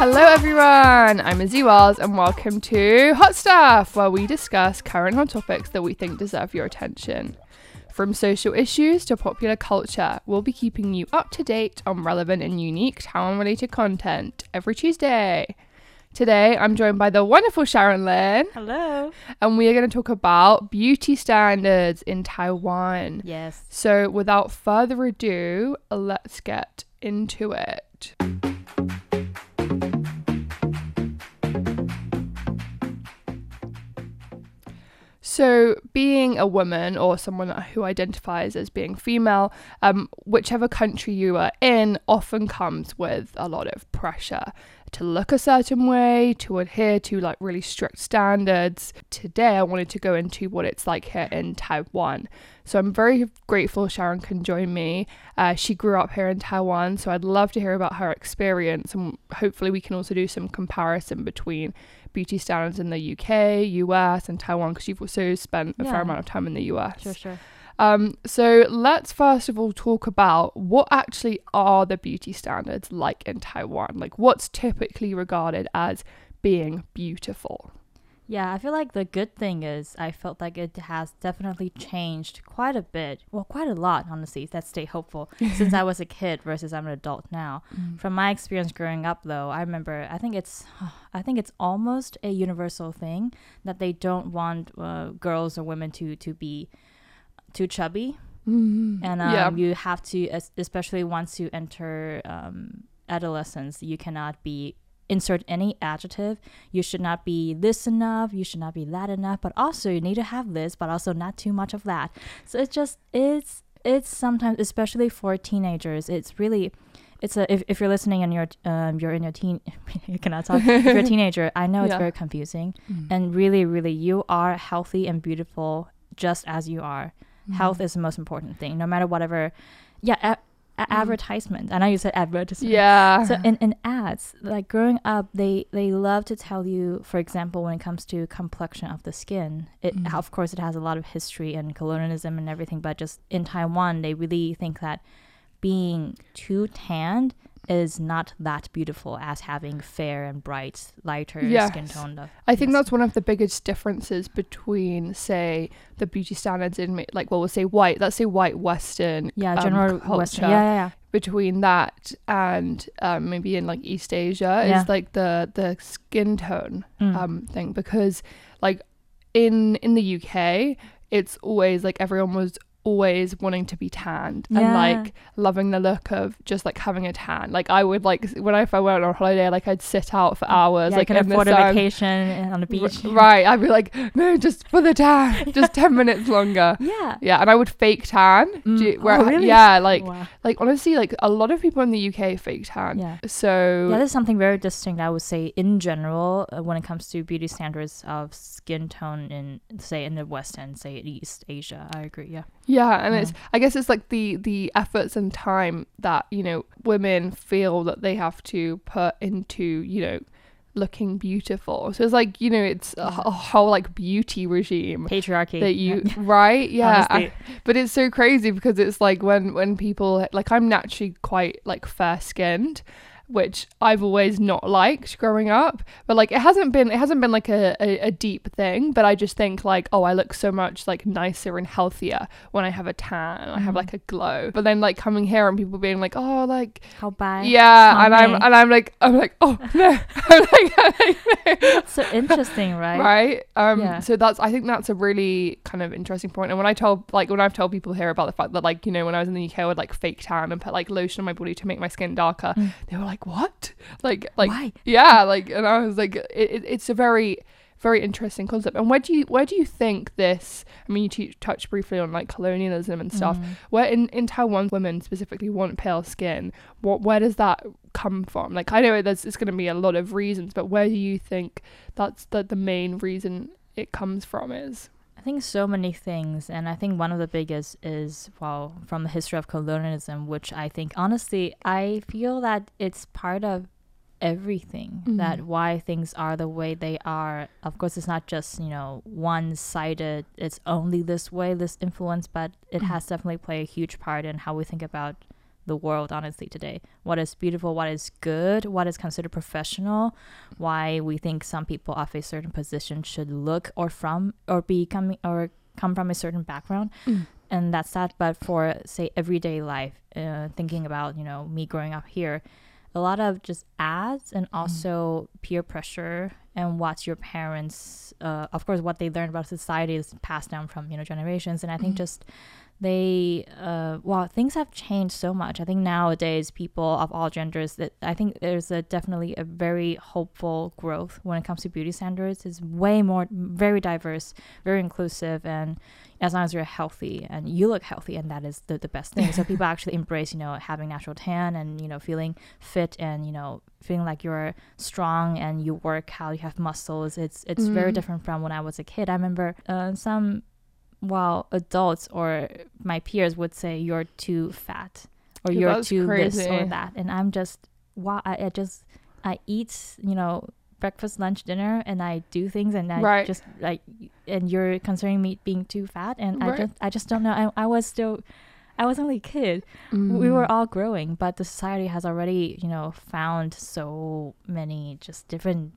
Hello, everyone. I'm Izzy Wells, and welcome to Hot Stuff, where we discuss current hot topics that we think deserve your attention. From social issues to popular culture, we'll be keeping you up to date on relevant and unique Taiwan related content every Tuesday. Today, I'm joined by the wonderful Sharon Lin, Hello. and we are going to talk about beauty standards in Taiwan. Yes. So, without further ado, let's get into it. So, being a woman or someone who identifies as being female, um, whichever country you are in, often comes with a lot of pressure to look a certain way, to adhere to like really strict standards. Today, I wanted to go into what it's like here in Taiwan. So, I'm very grateful Sharon can join me. Uh, she grew up here in Taiwan, so I'd love to hear about her experience, and hopefully, we can also do some comparison between beauty standards in the UK, US, and Taiwan because you've also spent a fair amount of time in the US. Sure, sure. Um, so let's first of all talk about what actually are the beauty standards like in Taiwan. Like, what's typically regarded as being beautiful? Yeah, I feel like the good thing is I felt like it has definitely changed quite a bit. Well, quite a lot, honestly. Let's stay hopeful. Since I was a kid versus I'm an adult now. From my experience growing up, though, I remember I think it's I think it's almost a universal thing that they don't want uh, girls or women to to be too chubby. and um, Yeah. you have to especially once you enter um, adolescence you cannot be insert any adjective. You should not be this enough. You should not be that enough. But also you need to have this but also not too much of that. So it's just it's it's sometimes especially for teenagers it's really it's a if, if you're listening and you're um you're in your teen you cannot talk. If you're a teenager i know it's Yeah. very confusing. And really really you are healthy and beautiful just as you are health is the most important thing no matter whatever yeah a- a- advertisement i know you said advertisement Yeah. so in, in ads like growing up they they love to tell you for example when it comes to complexion of the skin it Mm. of course it has a lot of history and colonialism and everything but just in taiwan they really think that being too tanned is not that beautiful as having fair and bright lighter skin tone of I think yes. that's one of the biggest differences between, say, the beauty standards in, like, well, we'll say white, let's say white Western yeah um, general culture. western yeah yeah, yeah. between that and um, maybe in like East Asia Yeah. is like the the skin tone Mm. um, thing because like in in the UK it's always like everyone was always wanting to be tanned and like loving the look of just like having a tan like I would like when I, if I went on holiday like I'd sit out for hours yeah, like in afford a sun. vacation on the R- beach right I'd be like no just for the tan just 10 minutes longer yeah yeah and I would fake tan Do Mm. you- where Oh, really? yeah like Wow. like honestly like a lot of people in the UK fake tan Yeah. so Yeah, there's something very distinct, I would say, in general, uh, when it comes to beauty standards of skin tone in, say, in the West and say East Asia. I agree. Yeah. Yeah and Yeah. it's i guess it's like the the efforts and time that you know women feel that they have to put into you know looking beautiful so it's like you know it's a, a whole like beauty regime Patriarchy. that you Yeah. right yeah I- but it's so crazy because it's like when when people like i'm naturally quite like fair skinned which i've always not liked growing up but like it hasn't been it hasn't been like a, a, a deep thing but i just think like oh i look so much like nicer and healthier when i have a tan and i have like a glow but then like coming here and people being like oh like How bad. yeah and i'm and i'm like i'm like oh no i'm like, I'm like no So interesting, right? right um Yeah. so that's i think that's a really kind of interesting point. point and when i tell like when i've told people here about the fact that like you know when i was in the uk i would like fake tan and put like lotion on my body to make my skin darker Mm. they were like what? Like like Why? yeah like and i was like it, it, it's a very very interesting concept. And where do you where do you think this i mean you t- touched briefly on like colonialism and stuff. Mm. where in in taiwan women specifically want pale skin what where does that come from? Like i know there's it's going to be a lot of reasons but where do you think that's the, the main reason it comes from is think so many things, and I think one of the biggest is well from the history of colonialism, which I think honestly I feel that it's part of everything Mhm. that why things are the way they are. Of course, it's not just you know one sided. It's only this way, this influence, but it Mhm. has definitely played a huge part in how we think about the world honestly today what is beautiful what is good what is considered professional why we think some people of a certain position should look or from or be coming or come from a certain background Mm. and that's that but for say everyday life uh, thinking about you know me growing up here a lot of just ads and also peer pressure and what your parents uh, of course what they learn about society is passed down from you know generations and i think Mhm. just they uh well things have changed so much. I think nowadays people of all genders that i think there's a definitely a very hopeful growth when it comes to beauty standards. It's way more very diverse very inclusive and as long as you're healthy and you look healthy and that is the, the best thing. So people actually embrace you know having natural tan and you know feeling fit and you know feeling like you're strong and you work how you have muscles. It's it's very Mm. different from when i was a kid. I remember uh, some while adults or my peers would say you're too fat or you're too this or that. And i'm just wow I, I just i eat you know breakfast lunch dinner and i do things and i Right. just like and you're concerning me being too fat? And i just i just don't know. I, I was still i was only a kid. We were Mm. all growing but the society has already you know found so many just different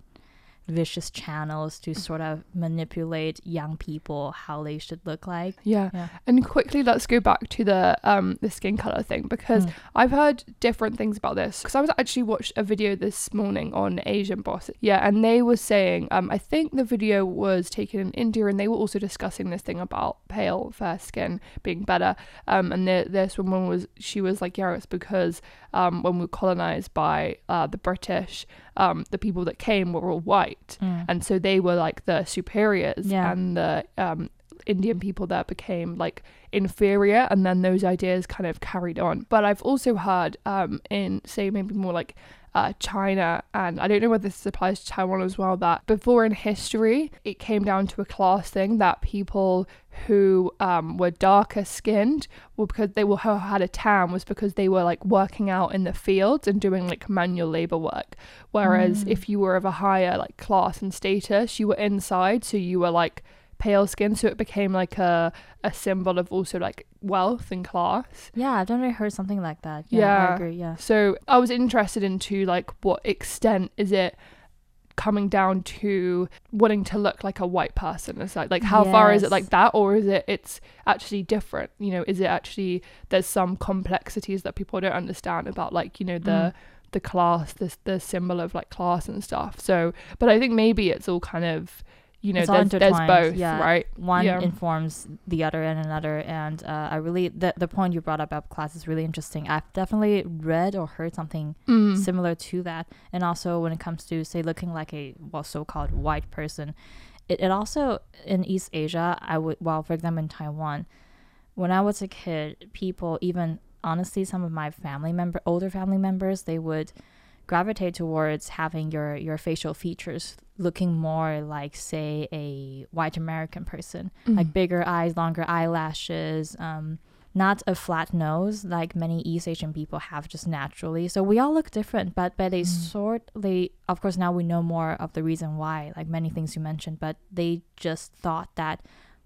vicious channels to sort of manipulate young people how they should look like yeah yeah And quickly, let's go back to the um the skin color thing because Mm. I've heard different things about this. Because I was actually watched a video this morning on Asian boss, yeah, and they were saying, um, I think the video was taken in India, and they were also discussing this thing about pale fair skin being better. Um, and the, this woman was she was like, yeah, it's because um when we were colonized by uh the British, um the people that came were all white, Mm. and so they were like the superiors Yeah. and the um indian people that became like inferior and then those ideas kind of carried on but i've also heard um in say maybe more like uh, China, and I don't know whether this applies to Taiwan as well. That before in history, it came down to a class thing that people who um, were darker skinned were because they were had a tan was because they were like working out in the fields and doing like manual labor work. Whereas Mm. if you were of a higher like class and status, you were inside, so you were like pale skin, so it became like a a symbol of also like wealth and class. yeah i've definitely heard something like that yeah, Yeah. i agree yeah So I was interested into like what extent is it coming down to wanting to look like a white person is like like how far is it like that or is it it's actually different you know is it actually there's some complexities that people don't understand about like you know the Mm. the class the the symbol of like class and stuff so but i think maybe it's all kind of you know there's, there's both yeah. right one Yeah. informs the other and another and uh, i really the, the point you brought up about class is really interesting i've definitely read or heard something Mm. similar to that and also when it comes to say looking like a well so-called white person it, it also in east asia i would well for example in taiwan when i was a kid people even honestly some of my family member older family members they would gravitate towards having your your facial features looking more like say a white american person like Mm. bigger eyes, longer eyelashes, um, not a flat nose like many East Asian people have just naturally. So we all look different, but but they Mm. sort they of course now we know more of the reason why, like many things you mentioned, but they just thought that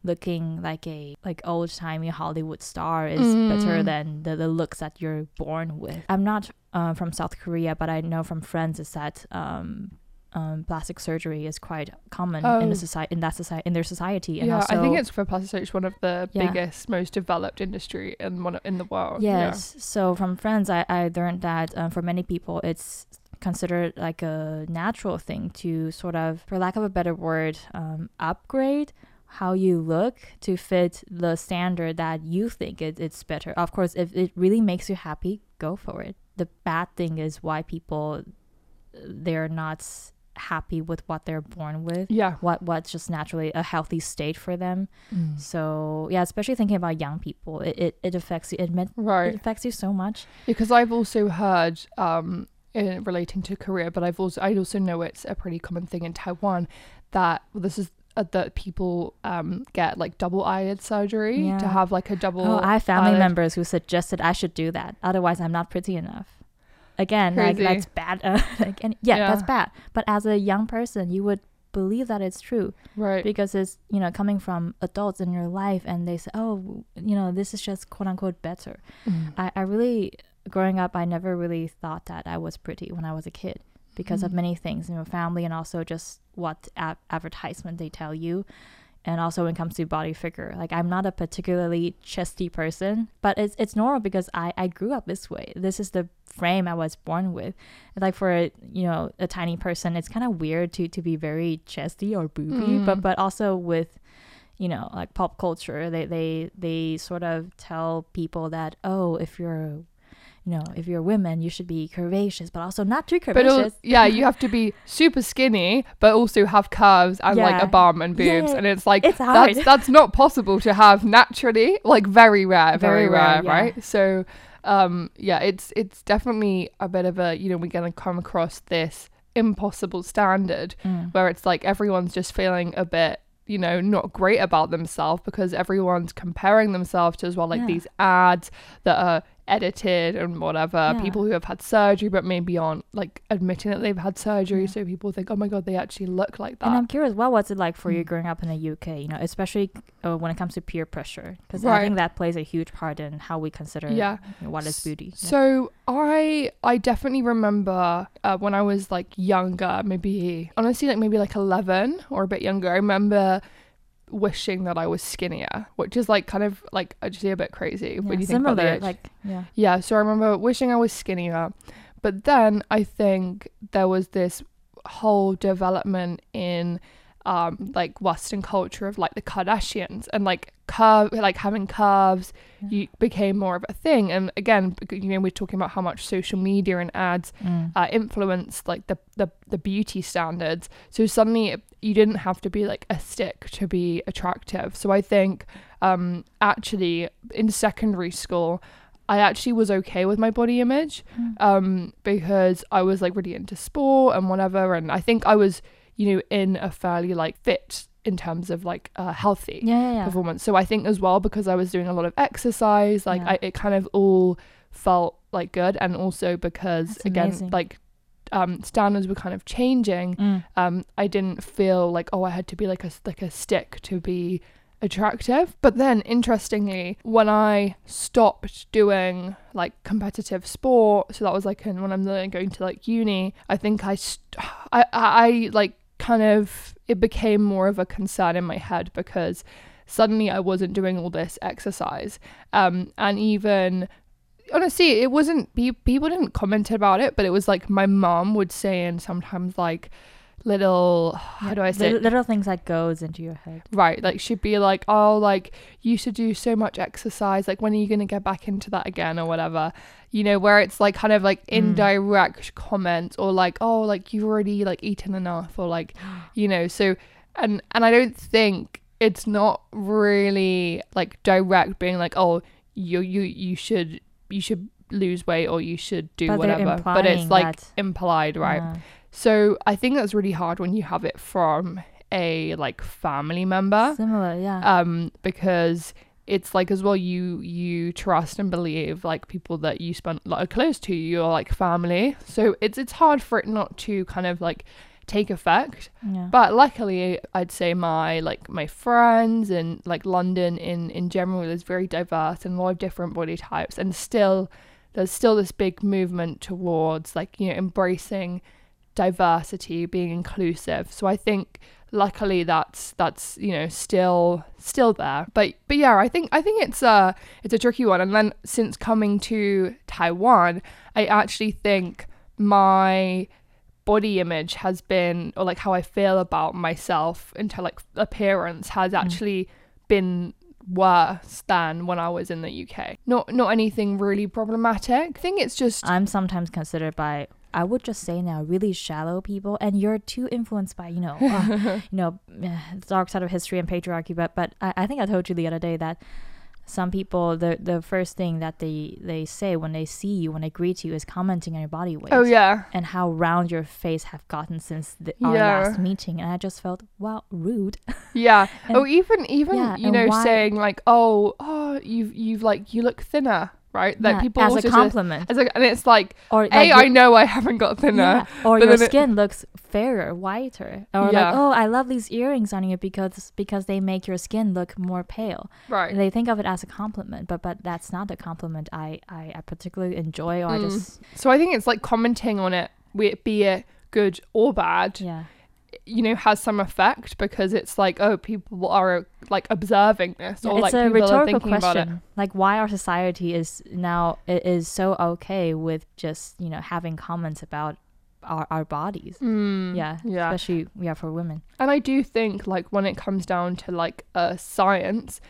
looking like a like old timey Hollywood star is better Mm. than the, the looks that you're born with. I'm not uh, from South Korea, but I know from friends is that um, um, plastic surgery is quite common in Oh. the society in that society in their society. And yeah, also, I think it's for plastic surgery, it's one of the Yeah. biggest, most developed industry in one in the world. Yes. So from friends, I, I learned that um, for many people, it's considered like a natural thing to sort of, for lack of a better word, um, upgrade how you look to fit the standard that you think it, it's better. Of course, if it really makes you happy, go for it. The bad thing is why people they're not happy with what they're born with. Yeah. What what's just naturally a healthy state for them. Mm. So yeah, especially thinking about young people, it, it, it affects you. It, meant, it Right. affects you so much. Because I've also heard um in relating to Korea, but I've also I also know it's a pretty common thing in Taiwan that well, this is that people um get like double eyelid surgery to have like a double. Oh, I have family eyelid- members who suggested I should do that. Otherwise, I'm not pretty enough. Again, like that's bad. Uh, like, and yeah, that's bad. But as a young person, you would believe that it's true Right. because it's you know coming from adults in your life, and they say, oh, you know, this is just quote unquote better. Mm. I, I really growing up, I never really thought that I was pretty when I was a kid because of Mm. many things, you know, family and also just what a- advertisement they tell you. And also when it comes to body figure, like I'm not a particularly chesty person, but it's it's normal because I I grew up this way. This is the frame I was born with. Like for a, you know a tiny person, it's kind of weird to to be very chesty or booby, but Mm. but also with you know like pop culture, they they they sort of tell people that oh if you're you know if you're a woman you should be curvaceous, but also not too curvaceous. But yeah, you have to be super skinny, but also have curves and like a bum and boobs, Yeah, and it's like it's that's that's not possible to have naturally. Like very rare, very, Very rare, rare, yeah. right? So, um, yeah, it's it's definitely a bit of a you know we're gonna come across this impossible standard Mm. where it's like everyone's just feeling a bit you know not great about themselves because everyone's comparing themselves to as well like Yeah. these ads that are edited and whatever Yeah. people who have had surgery but maybe aren't like admitting that they've had surgery Yeah. so people think oh my god they actually look like that. And I'm curious, what was it like for you Mm. growing up in the UK? You know, especially uh, when it comes to peer pressure, because I think that plays a huge part in how we consider Yeah. you know, what is beauty. Yeah. So I I definitely remember uh, when I was like younger, maybe honestly like maybe like eleven or a bit younger. I remember wishing that I was skinnier, which is like kind of like actually a bit crazy when you think about age. like yeah, Yeah, so I remember wishing I was skinnier. But then I think there was this whole development in um like Western culture of like the Kardashians and like curve like having curves Yeah. you became more of a thing. And again, you know, we're talking about how much social media and ads Mm. uh, influenced like the, the the beauty standards. So suddenly it- you didn't have to be like a stick to be attractive. So I think um actually in secondary school I actually was okay with my body image Mm. um because I was like really into sport and whatever and I think I was you know in a fairly like fit in terms of like uh, healthy yeah, yeah, yeah. performance. So I think as well because I was doing a lot of exercise, like. I, it kind of all felt like good, and also because That's again, amazing. like um, standards were kind of changing. Mm. Um, I didn't feel like oh I had to be like a like a stick to be attractive. But then interestingly, when I stopped doing like competitive sport, so that was like in, when I'm then going to like uni, I think I st- I, I I like kind of it became more of a concern in my head because suddenly I wasn't doing all this exercise. Um, and even honestly, it wasn't people didn't comment about it, but it was like my mom would say and sometimes like little how do I say little, little things that goes into your head. Right, like she'd be like, "Oh, like you should do so much exercise. Like when are you gonna get back into that again, or whatever?" You know, where it's like kind of like Mm. indirect comments, or like, "Oh, like you've already like eaten enough," or like, you know. So, and and I don't think it's not really like direct being like, "Oh, you you you should you should lose weight or you should do But whatever," but it's like that- implied, right? Yeah. So I think that's really hard when you have it from a like family member Similar, yeah. um because it's like as well you you trust and believe like people that you spend like close to your like family so it's it's hard for it not to kind of like take effect. Yeah. but luckily i'd say my like my friends and like london in in general is very diverse and a lot of different body types. And still there's still this big movement towards like you know embracing diversity being inclusive. So i think luckily that's that's you know still still there. But but yeah i think i think it's a it's a tricky one. And then since coming to taiwan i actually think my body image has been or like how i feel about myself into like appearance has actually been worse than when i was in the uk not not anything really problematic i think it's just I'm sometimes considered by I would just say now really shallow people, and you're too influenced by you know uh, you know eh, dark side of history and patriarchy. But but I, I think I told you the other day that some people the the first thing that they they say when they see you when they greet you is commenting on your body weight. oh yeah And how round your face have gotten since the, our Yeah. last meeting, and I just felt wow rude. Yeah. And- oh, even even yeah, you know why- saying like, oh, oh, you've you've like you look thinner right? That Yeah, people as a just- compliment. as a, and it's like, or like I know I haven't got thinner. yeah, or but your then it- skin looks fairer, whiter, or Yeah. like, oh, I love these earrings on you because because they make your skin look more pale. Right. They think of it as a compliment, but but that's not the compliment I I, I particularly enjoy, or I Mm. just So I think it's like commenting on it, be it good or bad, yeah you know, has some effect because it's like, oh, people are like observing this, or like it's a people are rhetorical thinking about it. question. Like why our society is now is so okay with just you know having comments about our, our bodies. Mm, Yeah, yeah. especially yeah for women. And I do think like when it comes down to like uh, science,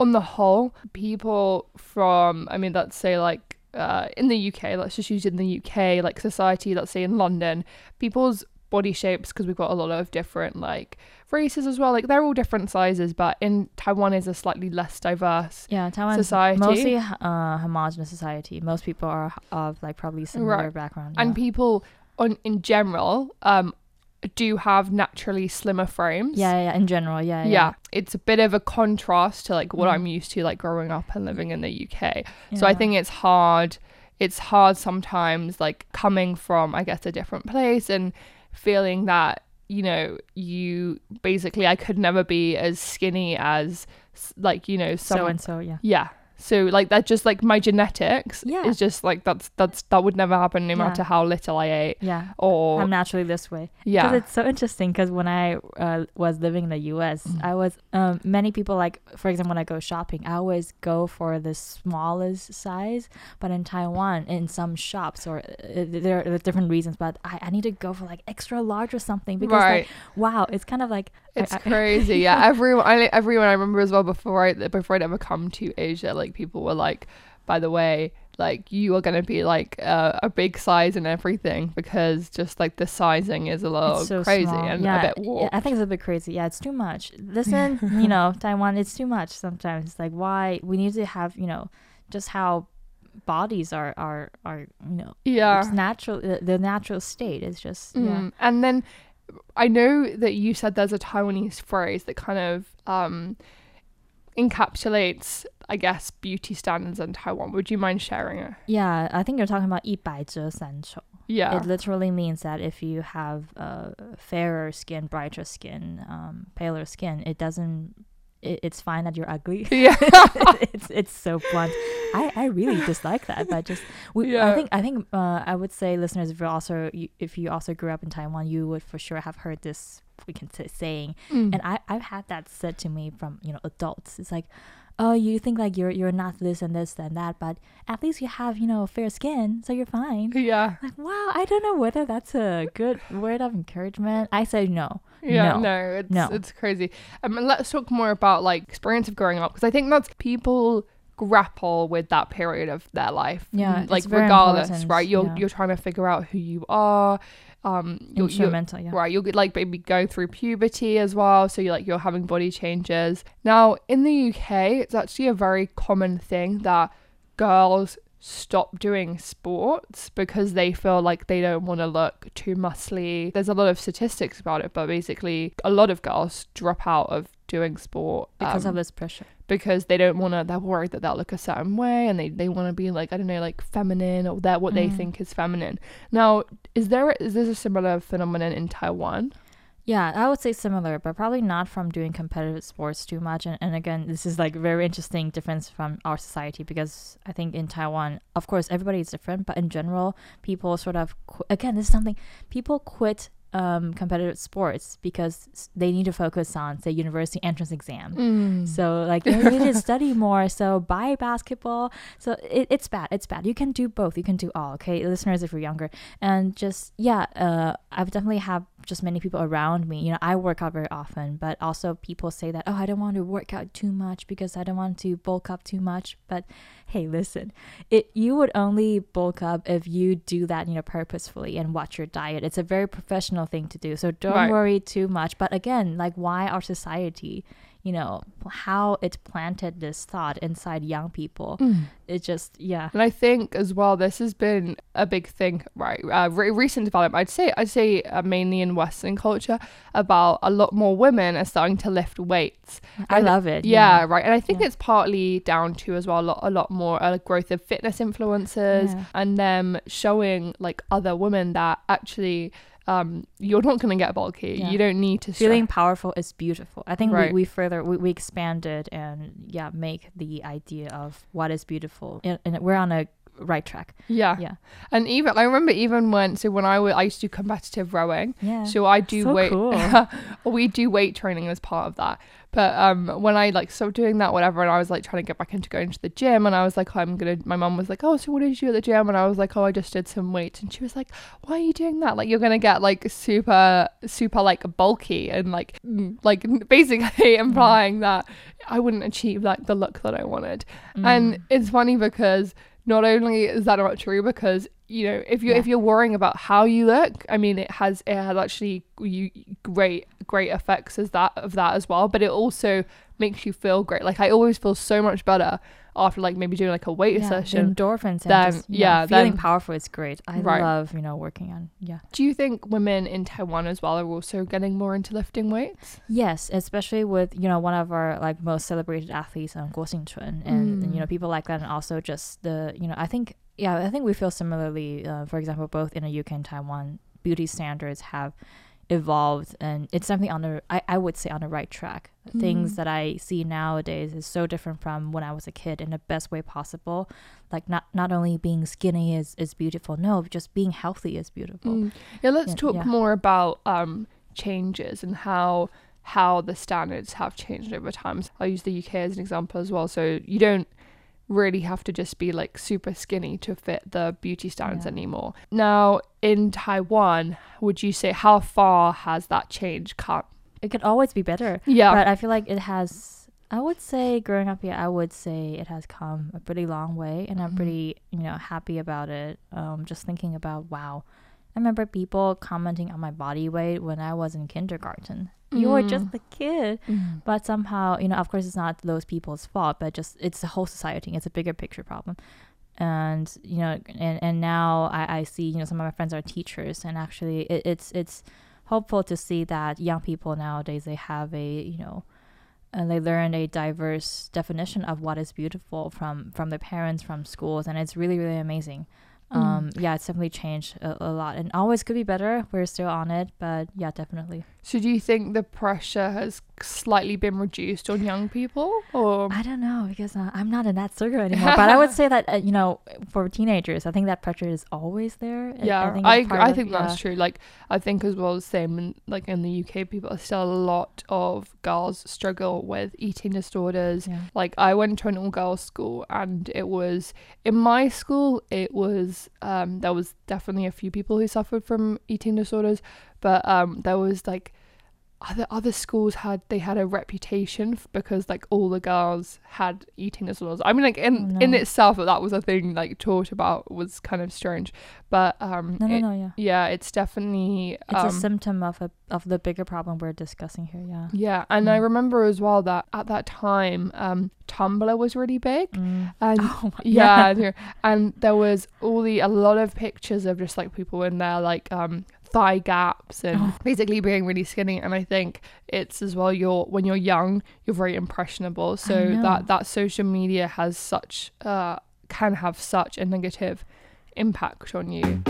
on the whole, people from I mean, let's say like uh, in the UK, let's just use in the UK, like society, let's say in London, people's body shapes because we've got a lot of different like races as well. Like they're all different sizes, but in Taiwan is a slightly less diverse. Yeah, Taiwan Society. mostly uh, homogenous society. Most people are of like probably similar Right. background. and people on in general um do have naturally slimmer frames. yeah, yeah, yeah, in general, yeah, yeah. yeah. it's a bit of a contrast to like what Mm. I'm used to like growing up and living in the UK. So I think it's hard it's hard sometimes like coming from I guess a different place and feeling that you know you basically I could never be as skinny as like you know so and so, yeah. yeah so like that's just like my genetics Yeah. is just like that's that's that would never happen no Yeah. matter how little I ate Yeah, or I'm naturally this way. yeah Because it's so interesting. Because when I uh, was living in the U.S., Mm. I was um, many people like, for example, when I go shopping, I always go for the smallest size. But in Taiwan, in some shops, or uh, there are different reasons, but I, I need to go for like extra large or something because right like wow, it's kind of like It's I- crazy. Yeah, everyone. I, everyone I remember as well before I before I'd ever come to Asia. Like people were like, by the way, like you are gonna be like uh, a big size and everything because just like the sizing is a little so crazy small. and yeah, a bit yeah. I think it's a bit crazy. Yeah, it's too much. Listen, you know, Taiwan, it's too much sometimes. It's like why we need to have, you know, just how bodies are are are you know yeah. it's natural the, the natural state is just yeah Mm. And then I know that you said there's a Taiwanese phrase that kind of um, encapsulates, I guess, beauty standards in Taiwan. Would you mind sharing it? Yeah, I think you're talking about 一白遮三丑. Yeah. It literally means that if you have uh, fairer skin, brighter skin, um, paler skin, it doesn't it, it's fine that you're ugly yeah. it's it's so blunt. I, I really dislike that, but just we, Yeah. I think I think uh, I would say listeners, if you also you, if you also grew up in Taiwan, you would for sure have heard this we can say saying, Mm. and I I've had that said to me from you know adults. It's like, oh, you think like you're you're not this and this and that, but at least you have you know fair skin, so you're fine. yeah. Like wow, I don't know whether that's a good word of encouragement. I say no. Yeah, No. no, it's No. it's crazy. Um, let's talk more about like experience of growing up because I think that's people grapple with that period of their life. Yeah, Mm, like regardless, important, right? You're yeah. you're trying to figure out who you are. Um, you're, you're yeah. right. You're like maybe going through puberty as well, so you're like you're having body changes. Now in the UK, it's actually a very common thing that girls stop doing sports because they feel like they don't want to look too muscly. There's a lot of statistics about it, but basically a lot of girls drop out of doing sport Because um, of this pressure. because they don't want to they're worried that they'll look a certain way and they, they want to be like i don't know like feminine or that what they Mm. think is feminine now is there is this a similar phenomenon in taiwan Yeah, I would say similar, but probably not from doing competitive sports too much. And, and again, this is like very interesting difference from our society because I think in Taiwan, of course, everybody is different, but in general, people sort of qu- again, this is something people quit um, competitive sports because they need to focus on say university entrance exam. Mm. So like they need to study more. So buy basketball. So it, it's bad. It's bad. You can do both. You can do all. Okay, listeners, if you're younger, and just yeah, uh, I've definitely have just many people around me. You know, I work out very often, but also people say that oh, I don't want to work out too much because I don't want to bulk up too much. But hey, listen, it you would only bulk up if you do that you know purposefully and watch your diet. It's a very professional thing to do. So don't Right. worry too much. But again, like why our society you know how it planted this thought inside young people. It just yeah. And I think as well, this has been a big thing, right? Uh, re- recent development, I'd say, I'd say uh, mainly in Western culture, about a lot more women are starting to lift weights. I love it. Yeah, right. And I think Yeah. it's partly down to as well a lot, a lot more uh, growth of fitness influencers Yeah. and them showing like other women that actually um you're not going to get bulky. Yeah. You don't need to feeling powerful is beautiful. I think Right. we, we further we, we expanded and yeah make the idea of what is beautiful and, and we're on a right track. Yeah. Yeah. And even I remember even when so when I wa- I used to do competitive rowing. Yeah. So I do So weight. cool. we do weight training as part of that. But um, when I like stopped doing that, whatever, and I was like trying to get back into going to the gym, and I was like, I'm gonna. My mom was like, Oh, so what did you do at the gym? And I was like, Oh, I just did some weights, and she was like, Why are you doing that? Like you're gonna get like super, super like bulky and like, mm, like basically implying that I wouldn't achieve like the look that I wanted. Mm. And it's funny because not only is that not true, because you know if you Yeah. if you're worrying about how you look, I mean it has it has actually you great great effects as that of that as well. But it also makes you feel great. Like I always feel so much better after like maybe doing like a weight yeah, session. endorphins and then- just, yeah, yeah, feeling then- powerful is great. I Right. love you know working on yeah. Do you think women in Taiwan as well are also getting more into lifting weights? Yes, especially with you know one of our like most celebrated athletes, um, Guo Xingchun, and, and, you know Mm. people like that, and also just the you know I think yeah I think we feel similarly. Uh, for example, both in the UK and Taiwan, beauty standards have evolved, and it's something on the I, I would say on the right track. Things Mm. that I see nowadays is so different from when I was a kid in the best way possible. Like not not only being skinny is is beautiful, no, just being healthy is beautiful. Mm. Yeah, let's Yeah, talk yeah. more about um, changes and how how the standards have changed over time. So I'll use the UK as an example as well. So you don't really have to just be like super skinny to fit the beauty standards Yeah. anymore. Now in Taiwan, would you say how far has that change come? It could always be better. Yeah. But I feel like it has. I would say growing up here, I would say it has come a pretty long way, and I'm Mhm. pretty, you know, happy about it. Um, just thinking about wow, I remember people commenting on my body weight when I was in kindergarten. You were just Mm. a kid, but somehow, you know, of course, it's not those people's fault, but just it's the whole society. It's a bigger picture problem. And you know, and and now I, I see, you know, some of my friends are teachers, and actually, it, it's it's hopeful to see that young people nowadays they have a you know and they learn a diverse definition of what is beautiful from from their parents from schools and it's really really amazing Mm. um yeah it's definitely changed a, a lot and always could be better we're still on it but yeah definitely So do you think the pressure has slightly been reduced on young people or i don't know because uh, i'm not in that circle anymore but i would say that uh, you know for teenagers i think that pressure is always there I- yeah, think I it's I, of- think that's true. Like I think as well, the same in like in the UK, people are still a lot of girls struggle with eating disorders. yeah Like I went to an all girls school, and it was in my school. It was um there was definitely a few people who suffered from eating disorders, but um there was like other other schools had they had a reputation because like all the girls had eating disorders. I mean, like in Oh, in itself, that was a thing like talked about was kind of strange, but um no no it- no yeah yeah, it's definitely it's um, a symptom of a of the bigger problem we're discussing here yeah yeah, and I Mm. remember as well that at that time, um, Tumblr was really big, Mm. and oh my yeah, there- and there was all the a lot of pictures of just like people in their like um thigh gaps and Oh. basically being really skinny. And I think it's as well you're when you're young, you're very impressionable, so that that social media has such uh can have such a negative impact on you.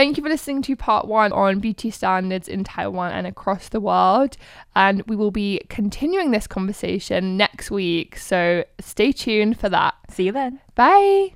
Thank you for listening to part one on beauty standards in Taiwan and across the world. And we will be continuing this conversation next week. So stay tuned for that. see you then Bye.